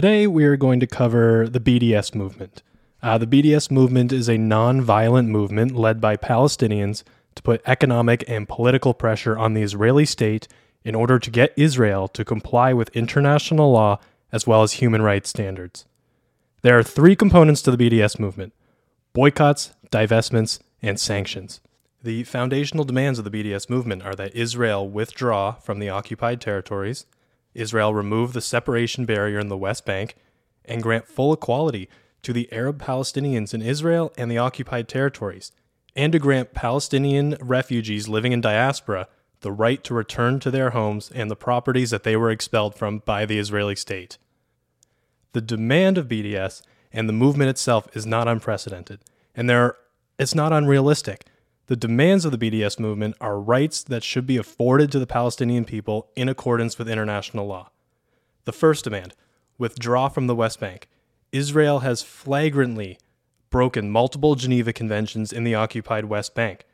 Today, we are going to cover the BDS movement. Uh, the BDS movement is a non violent movement led by Palestinians to put economic and political pressure on the Israeli state in order to get Israel to comply with international law as well as human rights standards. There are three components to the BDS movement boycotts, divestments, and sanctions. The foundational demands of the BDS movement are that Israel withdraw from the occupied territories, Israel remove the separation barrier in the West Bank, and grant full equality to the Arab Palestinians in Israel and the occupied territories, and to grant Palestinian refugees living in diaspora the right to return to their homes and the properties that they were expelled from by the Israeli state. The demand of BDS and the movement itself is not unprecedented, and there it's not unrealistic. The demands of the BDS movement are rights that should be afforded to the Palestinian people in accordance with international law. The first demand withdraw from the West Bank. Israel has flagrantly broken multiple Geneva Conventions in the occupied West Bank.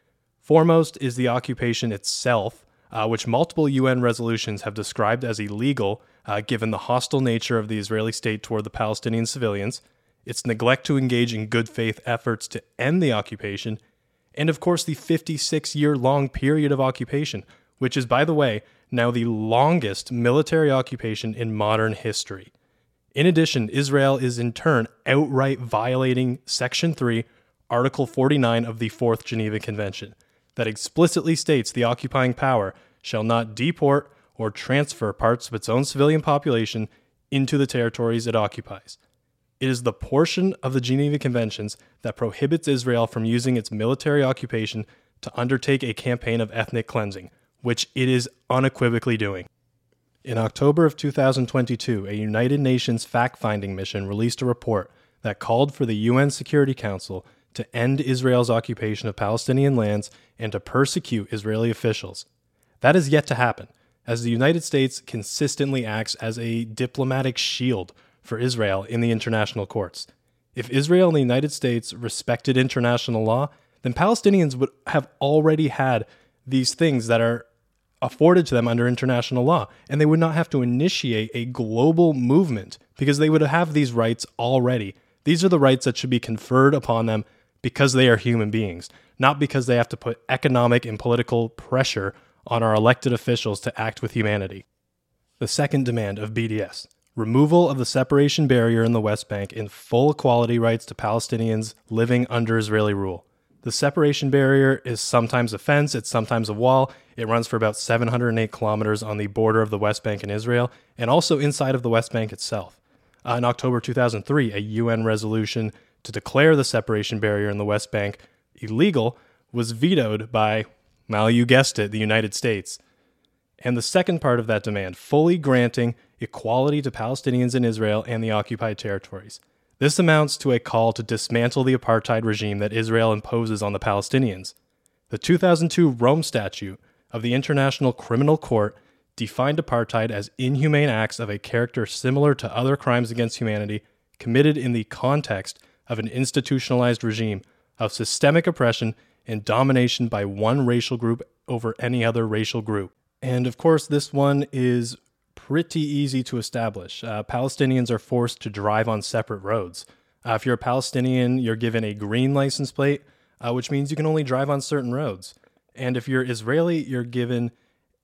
Foremost is the occupation itself, uh, which multiple UN resolutions have described as illegal uh, given the hostile nature of the Israeli state toward the Palestinian civilians, its neglect to engage in good faith efforts to end the occupation, and of course the 56 year long period of occupation, which is, by the way, now the longest military occupation in modern history. In addition, Israel is in turn outright violating Section 3, Article 49 of the Fourth Geneva Convention, that explicitly states the occupying power shall not deport or transfer parts of its own civilian population into the territories it occupies. It is the portion of the Geneva Conventions that prohibits Israel from using its military occupation to undertake a campaign of ethnic cleansing, which it is unequivocally doing. In October of 2022, a United Nations fact finding mission released a report that called for the UN Security Council to end Israel's occupation of Palestinian lands and to persecute Israeli officials. That is yet to happen, as the United States consistently acts as a diplomatic shield for Israel in the international courts. If Israel and the United States respected international law, then Palestinians would have already had these things that are afforded to them under international law, and they would not have to initiate a global movement because they would have these rights already. These are the rights that should be conferred upon them because they are human beings, not because they have to put economic and political pressure on our elected officials to act with humanity. The second demand of BDS removal of the separation barrier in the West Bank and full equality rights to Palestinians living under Israeli rule. The separation barrier is sometimes a fence, it's sometimes a wall. It runs for about 708 kilometers on the border of the West Bank and Israel, and also inside of the West Bank itself. Uh, in October 2003, a UN resolution to declare the separation barrier in the West Bank illegal was vetoed by, well, you guessed it, the United States. And the second part of that demand, fully granting equality to Palestinians in Israel and the occupied territories. This amounts to a call to dismantle the apartheid regime that Israel imposes on the Palestinians. The 2002 Rome Statute of the International Criminal Court defined apartheid as inhumane acts of a character similar to other crimes against humanity committed in the context of an institutionalized regime of systemic oppression and domination by one racial group over any other racial group. And of course, this one is pretty easy to establish. Uh, Palestinians are forced to drive on separate roads. Uh, if you're a Palestinian, you're given a green license plate, uh, which means you can only drive on certain roads. And if you're Israeli, you're given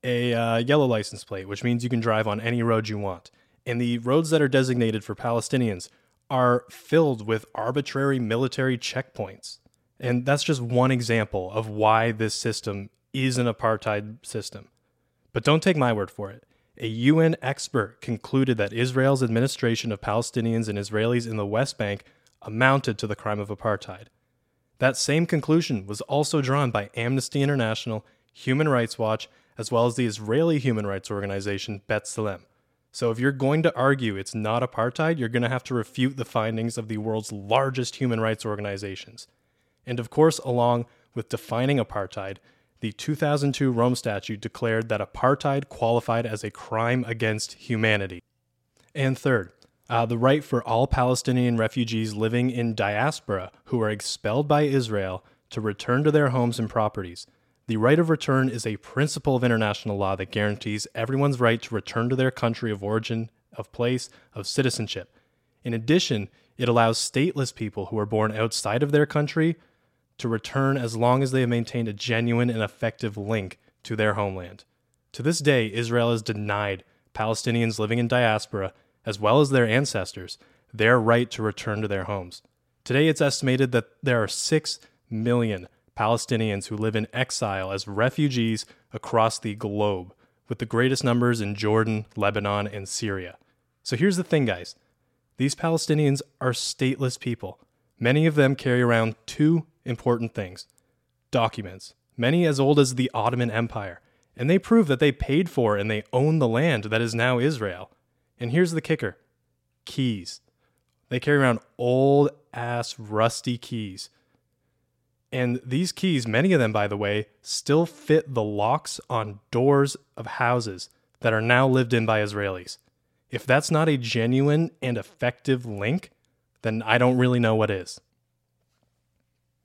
a uh, yellow license plate, which means you can drive on any road you want. And the roads that are designated for Palestinians are filled with arbitrary military checkpoints. And that's just one example of why this system is an apartheid system. But don't take my word for it. A UN expert concluded that Israel's administration of Palestinians and Israelis in the West Bank amounted to the crime of apartheid. That same conclusion was also drawn by Amnesty International, Human Rights Watch, as well as the Israeli human rights organization B'Tselem. So if you're going to argue it's not apartheid, you're going to have to refute the findings of the world's largest human rights organizations. And of course, along with defining apartheid, the 2002 Rome Statute declared that apartheid qualified as a crime against humanity. And third, uh, the right for all Palestinian refugees living in diaspora who are expelled by Israel to return to their homes and properties. The right of return is a principle of international law that guarantees everyone's right to return to their country of origin of place, of citizenship. In addition, it allows stateless people who are born outside of their country to return as long as they have maintained a genuine and effective link to their homeland. To this day, Israel has denied Palestinians living in diaspora, as well as their ancestors, their right to return to their homes. Today, it's estimated that there are 6 million Palestinians who live in exile as refugees across the globe, with the greatest numbers in Jordan, Lebanon, and Syria. So here's the thing, guys these Palestinians are stateless people. Many of them carry around two important things documents, many as old as the Ottoman Empire, and they prove that they paid for and they own the land that is now Israel. And here's the kicker keys. They carry around old ass rusty keys. And these keys, many of them, by the way, still fit the locks on doors of houses that are now lived in by Israelis. If that's not a genuine and effective link, then I don't really know what is.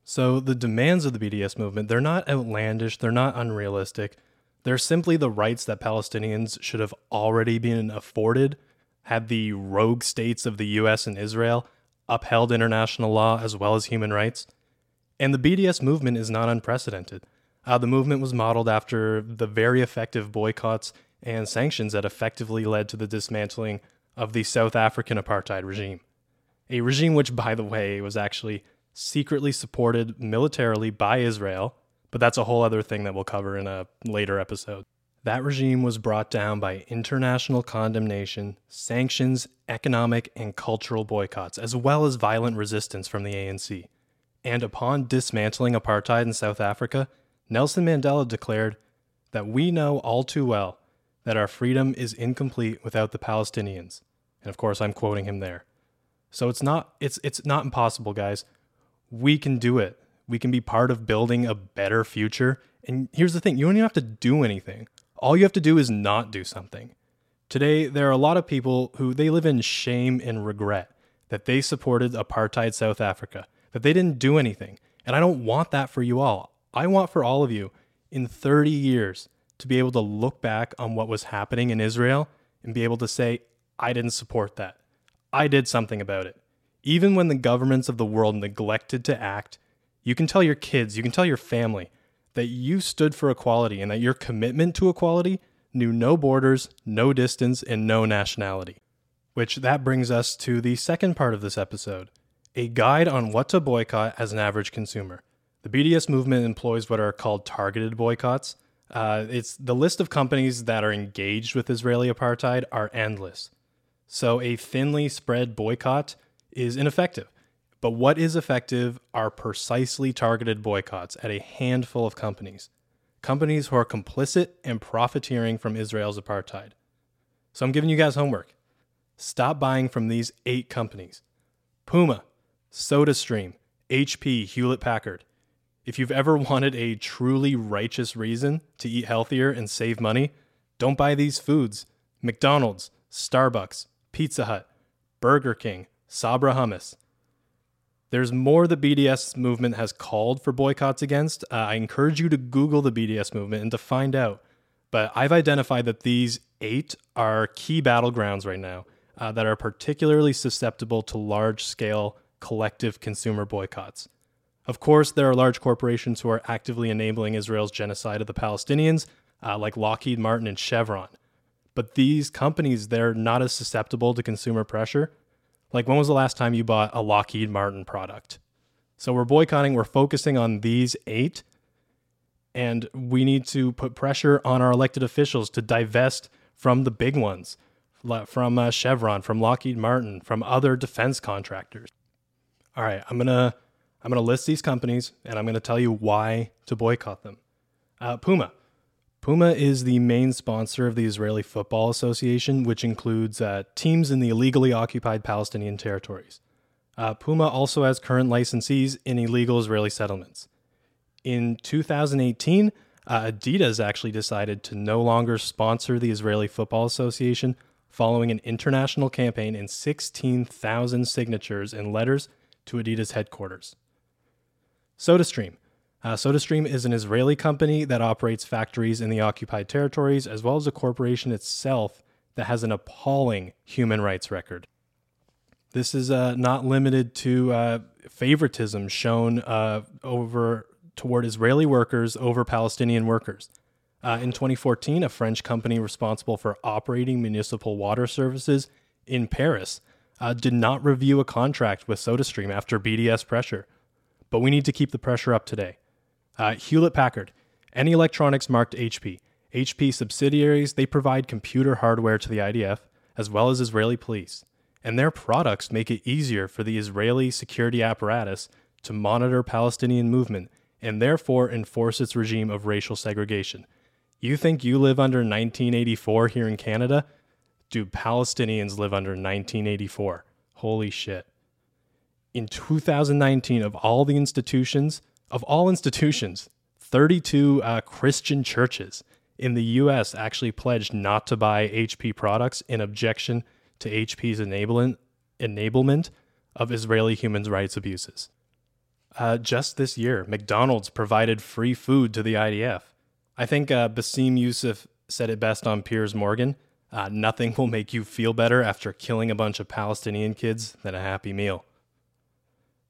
So the demands of the BDS movement, they're not outlandish, they're not unrealistic. They're simply the rights that Palestinians should have already been afforded had the rogue states of the US and Israel upheld international law as well as human rights. And the BDS movement is not unprecedented. Uh, the movement was modeled after the very effective boycotts and sanctions that effectively led to the dismantling of the South African apartheid regime. A regime which, by the way, was actually secretly supported militarily by Israel, but that's a whole other thing that we'll cover in a later episode. That regime was brought down by international condemnation, sanctions, economic and cultural boycotts, as well as violent resistance from the ANC. And upon dismantling apartheid in South Africa, Nelson Mandela declared that we know all too well that our freedom is incomplete without the Palestinians. And of course, I'm quoting him there. So it's not it's it's not impossible, guys we can do it. We can be part of building a better future. And here's the thing you don't even have to do anything. All you have to do is not do something. Today, there are a lot of people who they live in shame and regret that they supported apartheid South Africa, that they didn't do anything. And I don't want that for you all. I want for all of you in 30 years to be able to look back on what was happening in Israel and be able to say, I didn't support that. I did something about it. Even when the governments of the world neglected to act, you can tell your kids, you can tell your family that you stood for equality and that your commitment to equality knew no borders, no distance, and no nationality. Which that brings us to the second part of this episode a guide on what to boycott as an average consumer. The BDS movement employs what are called targeted boycotts. Uh, it's the list of companies that are engaged with Israeli apartheid are endless. So a thinly spread boycott is ineffective. But what is effective are precisely targeted boycotts at a handful of companies, companies who are complicit and profiteering from Israel's apartheid. So I'm giving you guys homework. Stop buying from these eight companies Puma, SodaStream, HP, Hewlett Packard. If you've ever wanted a truly righteous reason to eat healthier and save money, don't buy these foods. McDonald's, Starbucks, Pizza Hut, Burger King, Sabra hummus. There's more the BDS movement has called for boycotts against. Uh, I encourage you to Google the BDS movement and to find out. But I've identified that these eight are key battlegrounds right now uh, that are particularly susceptible to large scale collective consumer boycotts. Of course, there are large corporations who are actively enabling Israel's genocide of the Palestinians, uh, like Lockheed Martin and Chevron. But these companies, they're not as susceptible to consumer pressure like, when was the last time you bought a Lockheed Martin product? So, we're boycotting, we're focusing on these eight, and we need to put pressure on our elected officials to divest from the big ones, from uh, Chevron, from Lockheed Martin, from other defense contractors. All right, I'm gonna I'm gonna list these companies, and I'm gonna tell you why to boycott them. Uh, Puma. Puma is the main sponsor of the Israeli Football Association, which includes uh, teams in the illegally occupied Palestinian territories. Uh, Puma also has current licensees in illegal Israeli settlements. In 2018, uh, Adidas actually decided to no longer sponsor the Israeli Football Association following an international campaign and 16,000 signatures and letters to Adidas headquarters. SodaStream uh, SodaStream is an Israeli company that operates factories in the occupied territories, as well as a corporation itself that has an appalling human rights record. This is uh, not limited to uh, favoritism shown uh, over toward Israeli workers over Palestinian workers. Uh, in 2014, a French company responsible for operating municipal water services in Paris uh, did not review a contract with SodaStream after BDS pressure. But we need to keep the pressure up today. Uh, Hewlett Packard, any electronics marked HP. HP subsidiaries, they provide computer hardware to the IDF as well as Israeli police and their products make it easier for the Israeli security apparatus to monitor Palestinian movement and therefore enforce its regime of racial segregation. You think you live under 1984 here in Canada? Do Palestinians live under 1984? Holy shit. In 2019, of all the institutions, of all institutions, 32 uh, Christian churches in the US actually pledged not to buy HP products in objection to HP's enablement, enablement of Israeli human rights abuses. Uh, just this year, McDonald's provided free food to the IDF. I think uh, Bassem Youssef said it best on Piers Morgan. Uh, nothing will make you feel better after killing a bunch of Palestinian kids than a happy meal.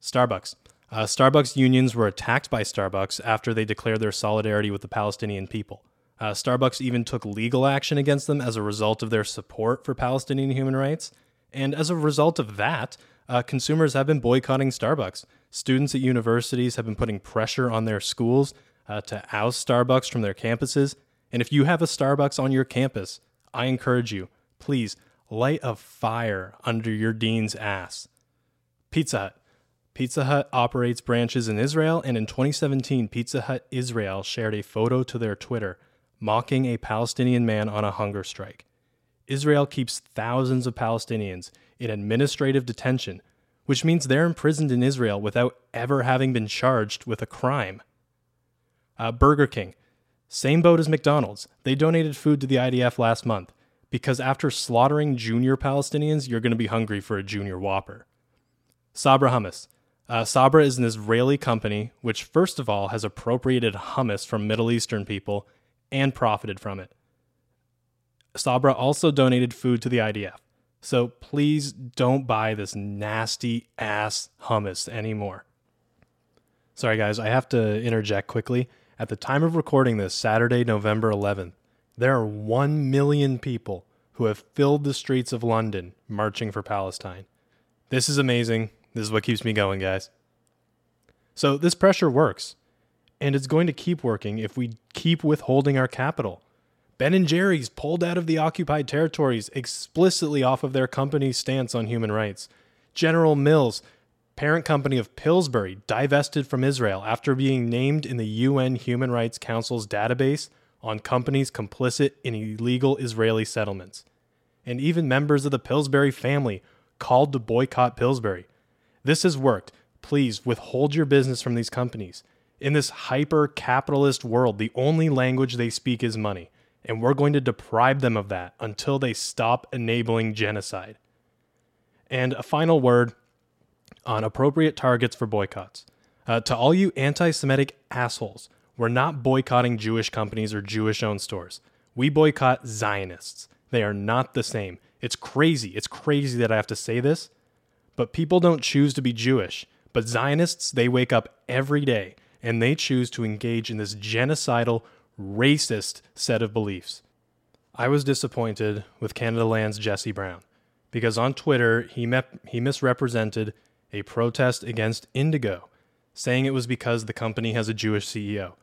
Starbucks. Uh, Starbucks unions were attacked by Starbucks after they declared their solidarity with the Palestinian people. Uh, Starbucks even took legal action against them as a result of their support for Palestinian human rights. And as a result of that, uh, consumers have been boycotting Starbucks. Students at universities have been putting pressure on their schools uh, to oust Starbucks from their campuses. And if you have a Starbucks on your campus, I encourage you, please light a fire under your dean's ass. Pizza Hut. Pizza Hut operates branches in Israel, and in 2017, Pizza Hut Israel shared a photo to their Twitter mocking a Palestinian man on a hunger strike. Israel keeps thousands of Palestinians in administrative detention, which means they're imprisoned in Israel without ever having been charged with a crime. Uh, Burger King, same boat as McDonald's. They donated food to the IDF last month because after slaughtering junior Palestinians, you're going to be hungry for a junior Whopper. Sabra Hummus. Uh, Sabra is an Israeli company which, first of all, has appropriated hummus from Middle Eastern people and profited from it. Sabra also donated food to the IDF. So please don't buy this nasty ass hummus anymore. Sorry, guys, I have to interject quickly. At the time of recording this, Saturday, November 11th, there are 1 million people who have filled the streets of London marching for Palestine. This is amazing. This is what keeps me going, guys. So, this pressure works and it's going to keep working if we keep withholding our capital. Ben and Jerry's pulled out of the occupied territories explicitly off of their company's stance on human rights. General Mills, parent company of Pillsbury, divested from Israel after being named in the UN Human Rights Council's database on companies complicit in illegal Israeli settlements. And even members of the Pillsbury family called to boycott Pillsbury. This has worked. Please withhold your business from these companies. In this hyper capitalist world, the only language they speak is money, and we're going to deprive them of that until they stop enabling genocide. And a final word on appropriate targets for boycotts. Uh, to all you anti Semitic assholes, we're not boycotting Jewish companies or Jewish owned stores. We boycott Zionists. They are not the same. It's crazy. It's crazy that I have to say this, but people don't choose to be Jewish. But Zionists, they wake up every day and they choose to engage in this genocidal, racist set of beliefs. I was disappointed with Canadaland's Jesse Brown because on Twitter he, met, he misrepresented a protest against Indigo, saying it was because the company has a Jewish CEO.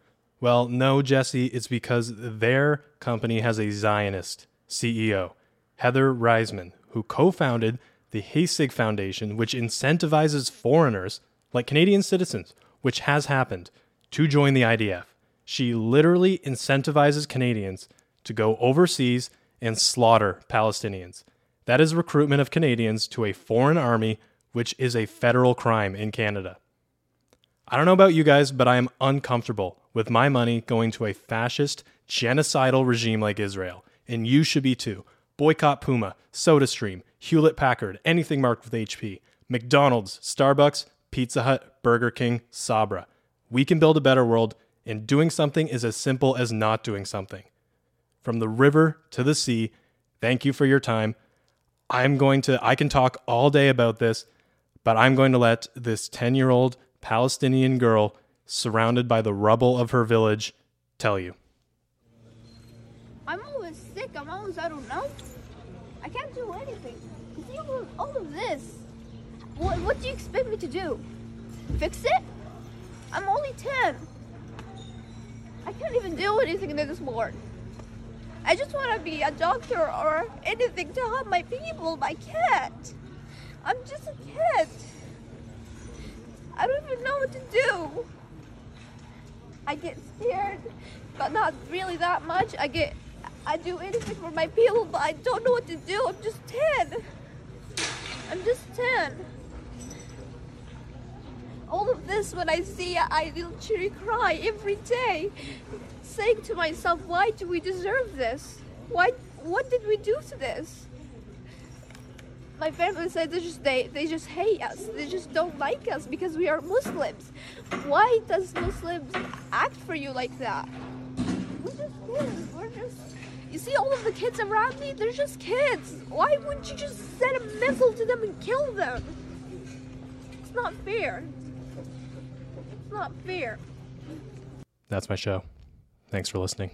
Well, no, Jesse, it's because their company has a Zionist CEO, Heather Reisman, who co founded the Heseg Foundation, which incentivizes foreigners, like Canadian citizens, which has happened, to join the IDF. She literally incentivizes Canadians to go overseas and slaughter Palestinians. That is recruitment of Canadians to a foreign army, which is a federal crime in Canada. I don't know about you guys, but I am uncomfortable with my money going to a fascist, genocidal regime like Israel, and you should be too. Boycott Puma, SodaStream, Hewlett Packard, anything marked with HP, McDonald's, Starbucks, Pizza Hut, Burger King, Sabra. We can build a better world, and doing something is as simple as not doing something. From the river to the sea, Thank you for your time. I'm going to, I can talk all day about this, but I'm going to let this 10 year old Palestinian girl surrounded by the rubble of her village tell you. I'm sick. I'm I don't know. I can't do anything. All of, this. What, what do you expect me to do? Fix it? I'm only 10. I can't even do anything in this morning. I just want to be a doctor or anything to help my people, but I can't. I'm just a kid. I don't even know what to do. I get scared, but not really that much. I get, I do anything for my people, but I don't know what to do. I'm just 10. I'm just 10. All of this, when I see it, I literally cry every day, saying to myself, why do we deserve this? Why, what did we do to this? my family said they just they, they just hate us. They just don't like us because we are Muslims. Why does Muslims act for you like that? We're just kids. We're just you see all of the kids around me, they're just kids. Why wouldn't you just send a missile to them and kill them? It's not fair. It's not fair. That's my show. Thanks for listening.